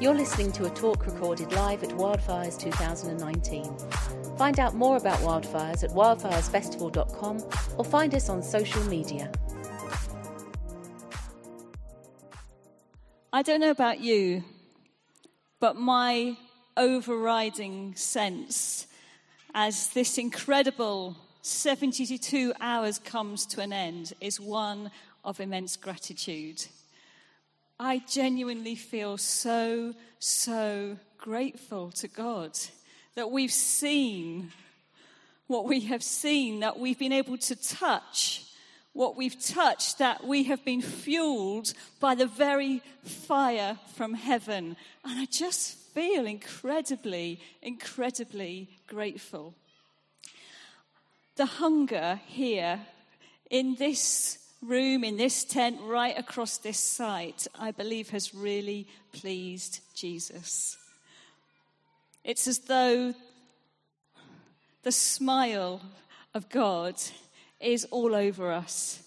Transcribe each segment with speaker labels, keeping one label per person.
Speaker 1: You're listening to a talk recorded live at Wildfires 2019. Find out more about wildfires at wildfiresfestival.com or find us on social media.
Speaker 2: I don't know about you, but my overriding sense as this incredible 72 hours comes to an end is one of immense gratitude. I genuinely feel so, so grateful to God that we've seen what we have seen, that we've been able to touch what we've touched, that we have been fueled by the very fire from heaven. And I just feel incredibly, incredibly grateful. The hunger here in this room, in this tent, right across this site, I believe has really pleased Jesus. It's as though the smile of God is all over us.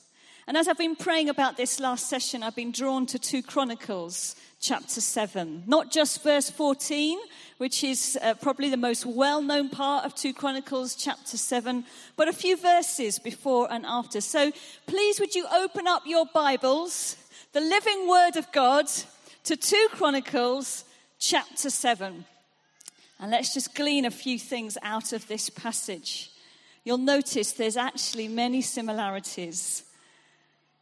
Speaker 2: And as I've been praying about this last session, I've been drawn to 2 Chronicles chapter 7. Not just verse 14, which is uh, probably the most well known part of 2 Chronicles chapter 7, but a few verses before and after. So please, would you open up your Bibles, the living word of God, to 2 Chronicles chapter 7. And let's just glean a few things out of this passage. You'll notice there's actually many similarities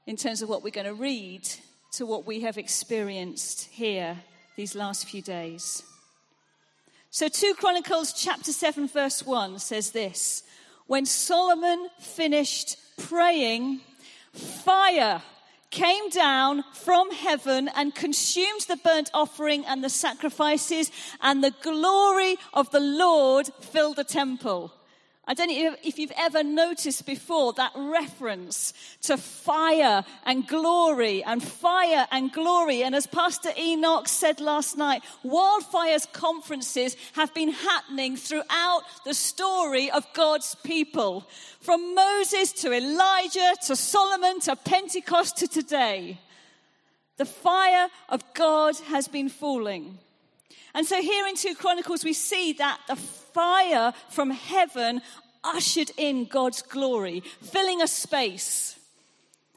Speaker 2: in terms of what we're going to read to what we have experienced here these last few days. So 2 Chronicles chapter 7 verse 1 says this, when Solomon finished praying, fire came down from heaven and consumed the burnt offering and the sacrifices, and the glory of the Lord filled the temple. I don't know if you've ever noticed before that reference to fire and glory and fire and glory. And as Pastor Enoch said last night, wildfires conferences have been happening throughout the story of God's people. From Moses to Elijah to Solomon to Pentecost to today. The fire of God has been falling. And so here in 2 Chronicles, we see that the fire from heaven ushered in God's glory, filling a space.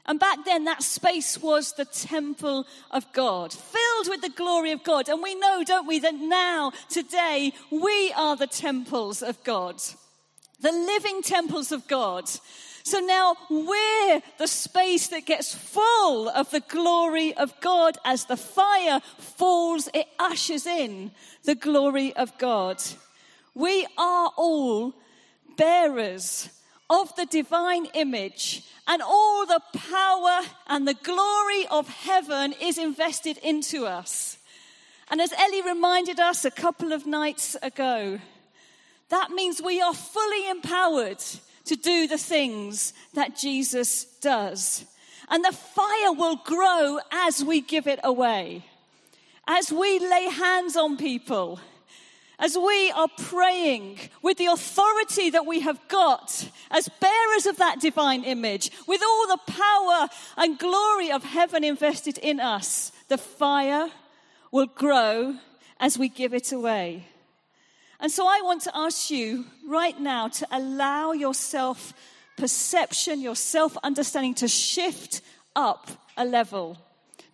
Speaker 2: And back then, that space was the temple of God, filled with the glory of God. And we know, don't we, that now, today, we are the temples of God, the living temples of God. So now we're the space that gets full of the glory of God. As the fire falls, it ushers in the glory of God. We are all bearers of the divine image, and all the power and the glory of heaven is invested into us. And as Ellie reminded us a couple of nights ago, that means we are fully empowered to do the things that Jesus does. And the fire will grow as we give it away. As we lay hands on people, as we are praying with the authority that we have got as bearers of that divine image, with all the power and glory of heaven invested in us, the fire will grow as we give it away. And so I want to ask you right now to allow your self perception, your self understanding to shift up a level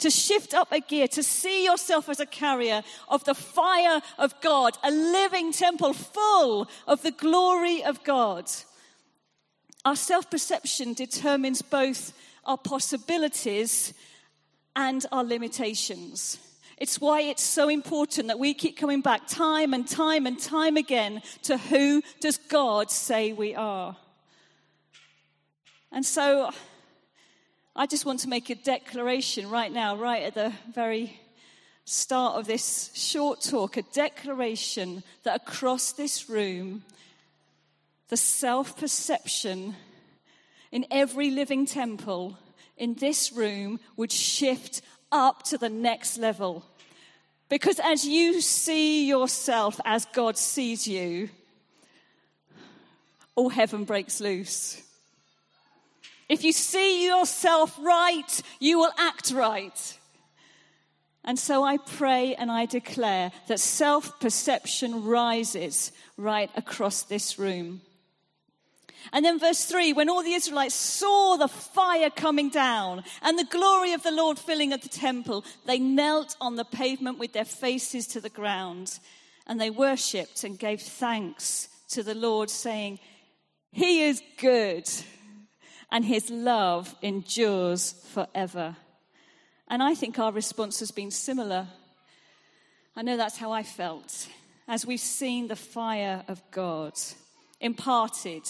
Speaker 2: to shift up a gear, to see yourself as a carrier of the fire of God, a living temple full of the glory of God. Our self perception determines both our possibilities and our limitations. It's why it's so important that we keep coming back time and time and time again to who does God say we are. And so I just want to make a declaration right now, right at the very start of this short talk, a declaration that across this room, the self perception in every living temple in this room would shift up to the next level. Because as you see yourself as God sees you, all heaven breaks loose. If you see yourself right, you will act right. And so I pray and I declare that self perception rises right across this room. And then, verse 3 when all the Israelites saw the fire coming down and the glory of the Lord filling at the temple, they knelt on the pavement with their faces to the ground. And they worshipped and gave thanks to the Lord, saying, He is good, and his love endures forever. And I think our response has been similar. I know that's how I felt as we've seen the fire of God imparted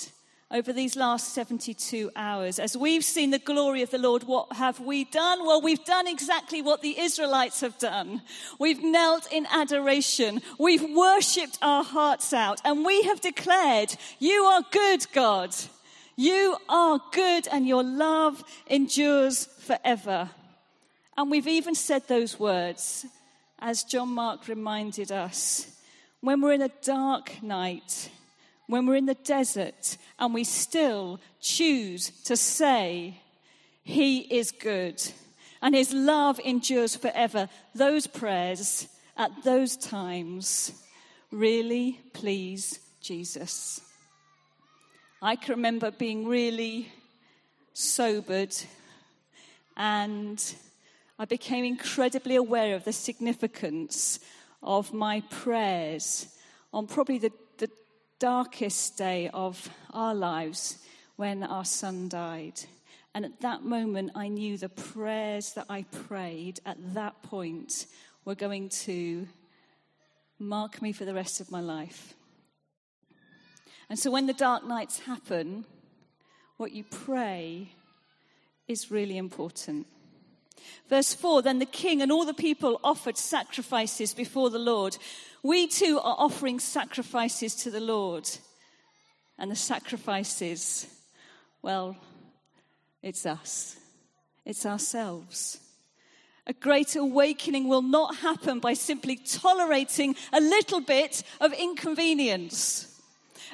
Speaker 2: over these last 72 hours. As we've seen the glory of the Lord, what have we done? Well, we've done exactly what the Israelites have done. We've knelt in adoration. We've worshipped our hearts out and we have declared, you are good, God. You are good and your love endures forever. And we've even said those words, as John Mark reminded us, when we're in a dark night when we're in the desert and we still choose to say, He is good and His love endures forever, those prayers at those times really please Jesus. I can remember being really sobered and I became incredibly aware of the significance of my prayers on probably the darkest day of our lives when our son died. And at that moment, I knew the prayers that I prayed at that point were going to mark me for the rest of my life. And so when the dark nights happen, what you pray is really important. Verse 4 Then the king and all the people offered sacrifices before the Lord. We too are offering sacrifices to the Lord. And the sacrifices, well, it's us, it's ourselves. A great awakening will not happen by simply tolerating a little bit of inconvenience.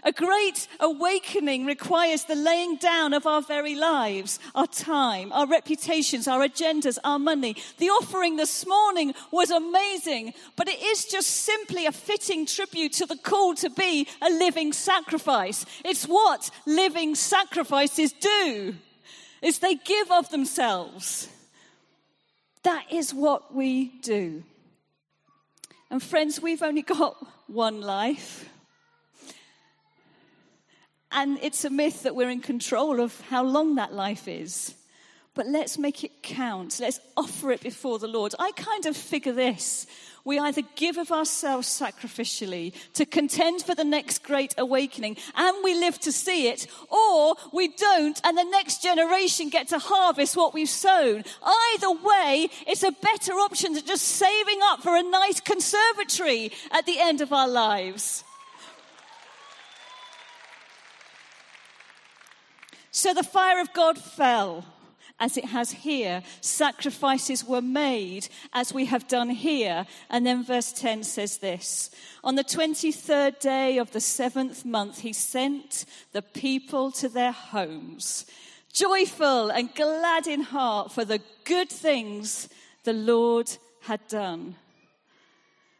Speaker 2: A great awakening requires the laying down of our very lives, our time, our reputations, our agendas, our money. The offering this morning was amazing, but it is just simply a fitting tribute to the call to be a living sacrifice. It's what living sacrifices do. Is they give of themselves. That is what we do. And friends, we've only got one life. And it's a myth that we're in control of how long that life is. But let's make it count. Let's offer it before the Lord. I kind of figure this. We either give of ourselves sacrificially to contend for the next great awakening and we live to see it, or we don't and the next generation get to harvest what we've sown. Either way, it's a better option than just saving up for a nice conservatory at the end of our lives. So the fire of God fell as it has here. Sacrifices were made as we have done here. And then verse 10 says this On the 23rd day of the seventh month, he sent the people to their homes, joyful and glad in heart for the good things the Lord had done.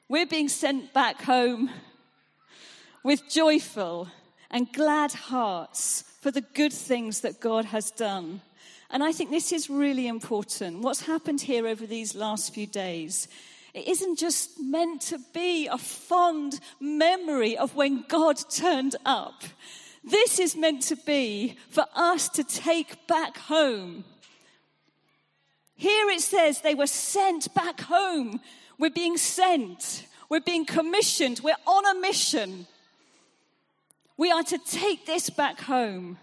Speaker 2: We're being sent back home with joyful and glad hearts for the good things that God has done. And I think this is really important. What's happened here over these last few days, it isn't just meant to be a fond memory of when God turned up. This is meant to be for us to take back home. Here it says they were sent back home. We're being sent. We're being commissioned. We're on a mission. We are to take this back home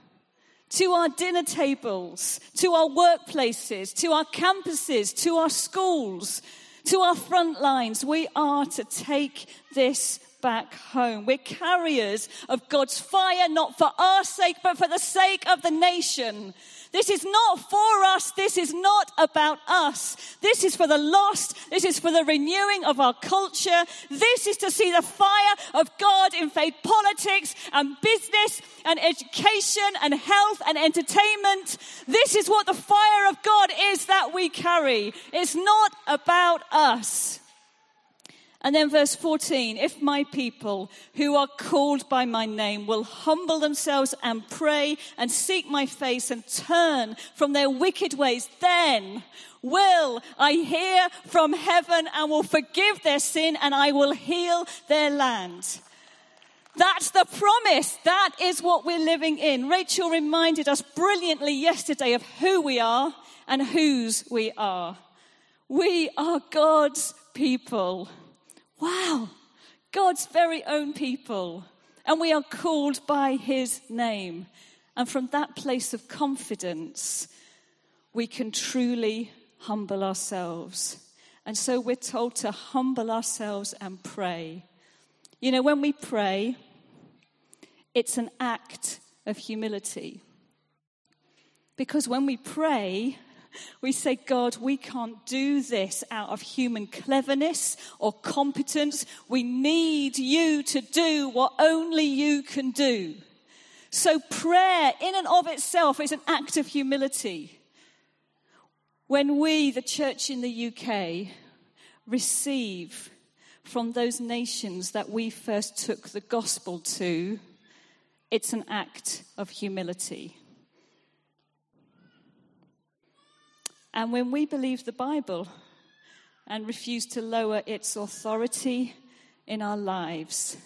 Speaker 2: to our dinner tables, to our workplaces, to our campuses, to our schools, to our front lines. We are to take this back home. We're carriers of God's fire, not for our sake, but for the sake of the nation. This is not for us. This is not about us. This is for the lost. This is for the renewing of our culture. This is to see the fire of God invade politics and business and education and health and entertainment. This is what the fire of God is that we carry. It's not about us. And then verse 14, if my people who are called by my name will humble themselves and pray and seek my face and turn from their wicked ways, then will I hear from heaven and will forgive their sin and I will heal their land. That's the promise. That is what we're living in. Rachel reminded us brilliantly yesterday of who we are and whose we are. We are God's people. Wow, God's very own people. And we are called by his name. And from that place of confidence, we can truly humble ourselves. And so we're told to humble ourselves and pray. You know, when we pray, it's an act of humility. Because when we pray, we say, God, we can't do this out of human cleverness or competence. We need you to do what only you can do. So, prayer in and of itself is an act of humility. When we, the church in the UK, receive from those nations that we first took the gospel to, it's an act of humility. And when we believe the Bible and refuse to lower its authority in our lives,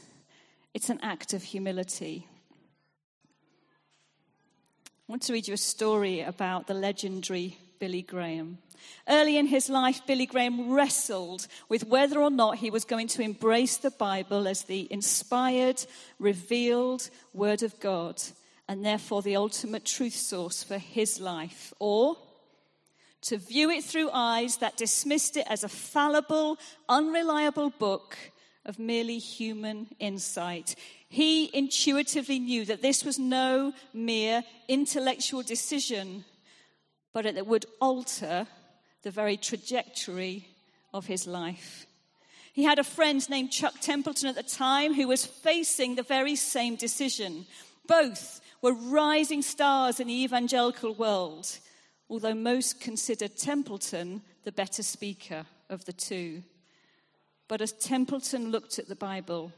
Speaker 2: it's an act of humility. I want to read you a story about the legendary Billy Graham. Early in his life, Billy Graham wrestled with whether or not he was going to embrace the Bible as the inspired, revealed Word of God, and therefore the ultimate truth source for his life, or to view it through eyes that dismissed it as a fallible, unreliable book of merely human insight. He intuitively knew that this was no mere intellectual decision, but it would alter the very trajectory of his life. He had a friend named Chuck Templeton at the time who was facing the very same decision. Both were rising stars in the evangelical world although most considered Templeton the better speaker of the two. But as Templeton looked at the Bible,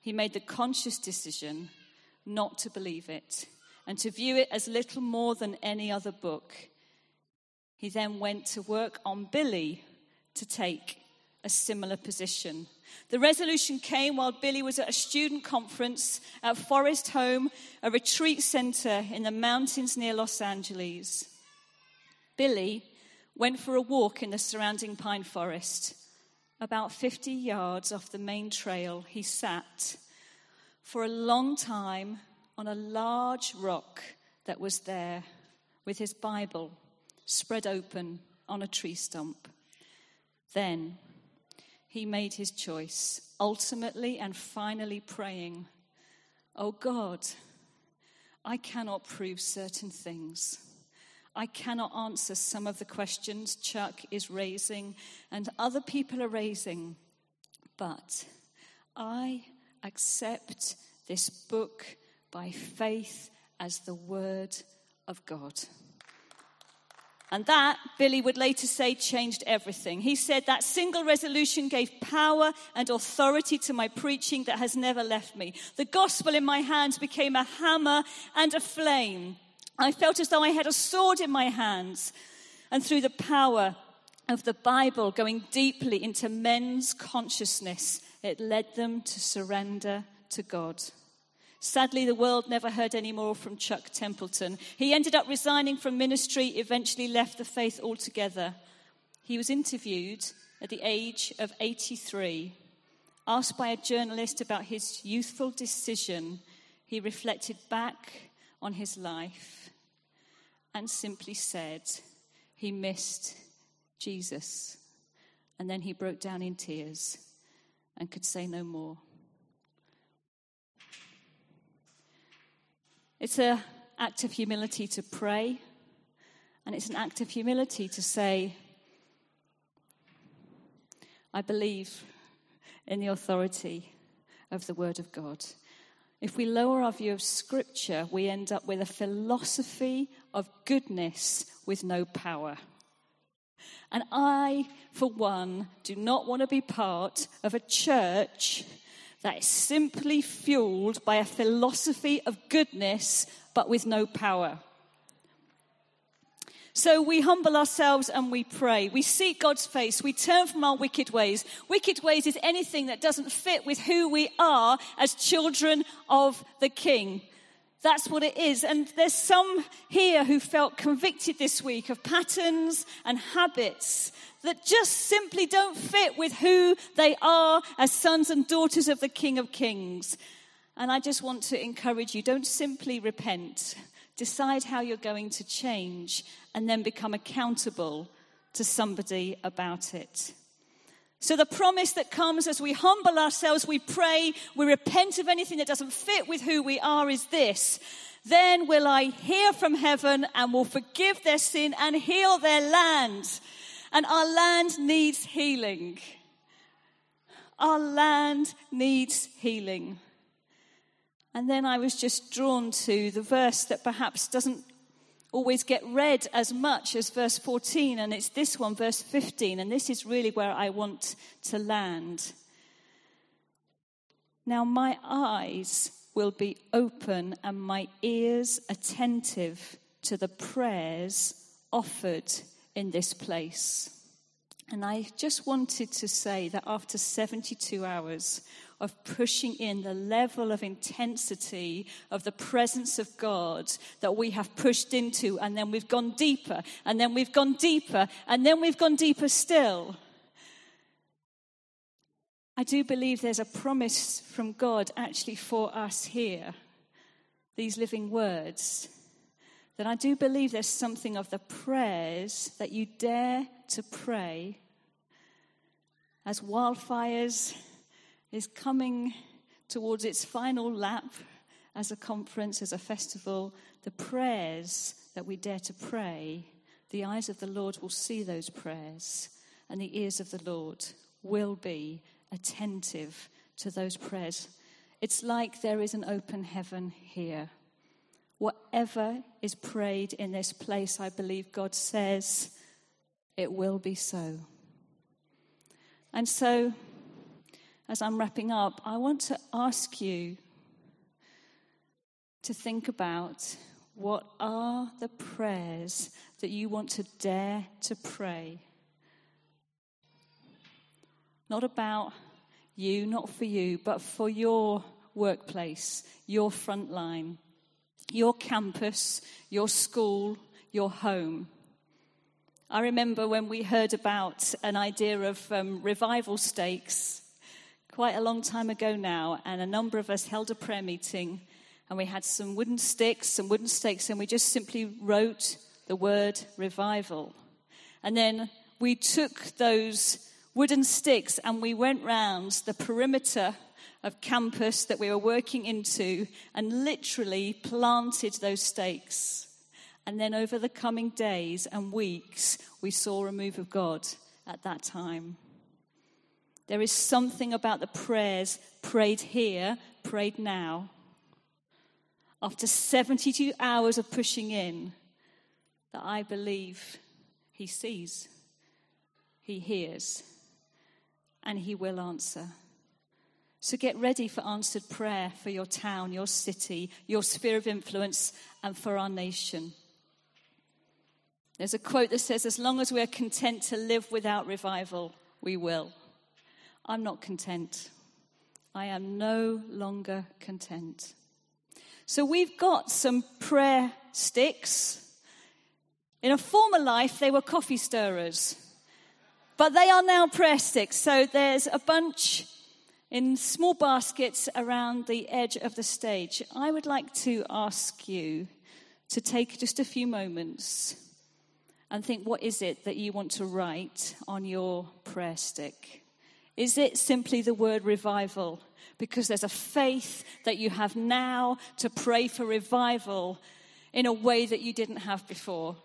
Speaker 2: he made the conscious decision not to believe it and to view it as little more than any other book. He then went to work on Billy to take a similar position. The resolution came while Billy was at a student conference at Forest Home, a retreat center in the mountains near Los Angeles. Billy went for a walk in the surrounding pine forest. About 50 yards off the main trail, he sat for a long time on a large rock that was there with his Bible spread open on a tree stump. Then he made his choice, ultimately and finally praying, Oh God, I cannot prove certain things. I cannot answer some of the questions Chuck is raising and other people are raising, but I accept this book by faith as the Word of God. And that, Billy would later say, changed everything. He said, That single resolution gave power and authority to my preaching that has never left me. The gospel in my hands became a hammer and a flame. I felt as though I had a sword in my hands. And through the power of the Bible going deeply into men's consciousness, it led them to surrender to God. Sadly, the world never heard any more from Chuck Templeton. He ended up resigning from ministry, eventually left the faith altogether. He was interviewed at the age of 83. Asked by a journalist about his youthful decision, he reflected back on his life and simply said he missed Jesus. And then he broke down in tears and could say no more. It's an act of humility to pray And it's an act of humility to say, I believe in the authority of the Word of God. If we lower our view of Scripture, we end up with a philosophy of goodness with no power. And I, for one, do not want to be part of a church that is simply fueled by a philosophy of goodness but with no power. So we humble ourselves and we pray. We seek God's face. We turn from our wicked ways. Wicked ways is anything that doesn't fit with who we are as children of the King. That's what it is. And there's some here who felt convicted this week of patterns and habits that just simply don't fit with who they are as sons and daughters of the King of Kings. And I just want to encourage you don't simply repent. Decide how you're going to change and then become accountable to somebody about it. So, the promise that comes as we humble ourselves, we pray, we repent of anything that doesn't fit with who we are is this. Then will I hear from heaven and will forgive their sin and heal their land. And our land needs healing. Our land needs healing. And then I was just drawn to the verse that perhaps doesn't always get read as much as verse 14, and it's this one, verse 15, and this is really where I want to land. Now, my eyes will be open and my ears attentive to the prayers offered in this place. And I just wanted to say that after 72 hours of pushing in the level of intensity of the presence of God that we have pushed into, and then we've gone deeper, and then we've gone deeper, and then we've gone deeper still. I do believe there's a promise from God actually for us here, these living words. That I do believe there's something of the prayers that you dare to pray as wildfires is coming towards its final lap as a conference, as a festival, the prayers that we dare to pray, the eyes of the Lord will see those prayers, and the ears of the Lord will be attentive to those prayers. It's like there is an open heaven here. Whatever is prayed in this place, I believe God says it will be so. And so as I'm wrapping up, I want to ask you to think about what are the prayers that you want to dare to pray? Not about you, not for you, but for your workplace, your front line, your campus, your school, your home. I remember when we heard about an idea of um, revival stakes quite a long time ago now, and a number of us held a prayer meeting, and we had some wooden sticks, some wooden stakes, and we just simply wrote the word revival. And then we took those wooden sticks and we went round the perimeter of campus that we were working into and literally planted those stakes. And then over the coming days and weeks, we saw a move of God at that time. There is something about the prayers prayed here, prayed now. After 72 hours of pushing in, that I believe He sees, He hears, and He will answer. So get ready for answered prayer for your town, your city, your sphere of influence, and for our nation. There's a quote that says, As long as we're content to live without revival, we will. I'm not content. I am no longer content. So we've got some prayer sticks. In a former life, they were coffee stirrers, but they are now prayer sticks. So there's a bunch in small baskets around the edge of the stage. I would like to ask you to take just a few moments and think what is it that you want to write on your prayer stick? Is it simply the word revival? Because there's a faith that you have now to pray for revival in a way that you didn't have before.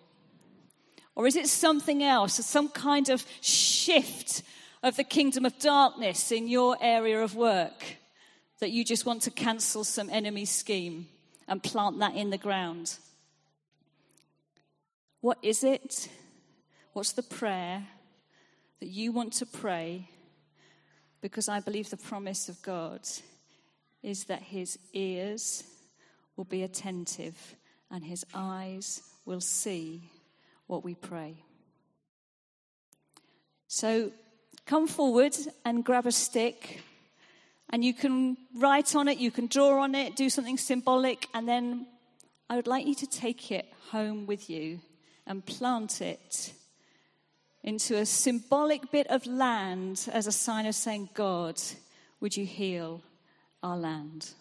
Speaker 2: Or is it something else, some kind of shift of the kingdom of darkness in your area of work that you just want to cancel some enemy scheme and plant that in the ground? What is it? What's the prayer that you want to pray? Because I believe the promise of God is that his ears will be attentive and his eyes will see what we pray. So come forward and grab a stick, and you can write on it, you can draw on it, do something symbolic, and then I would like you to take it home with you and plant it into a symbolic bit of land as a sign of saying, God, would you heal our land?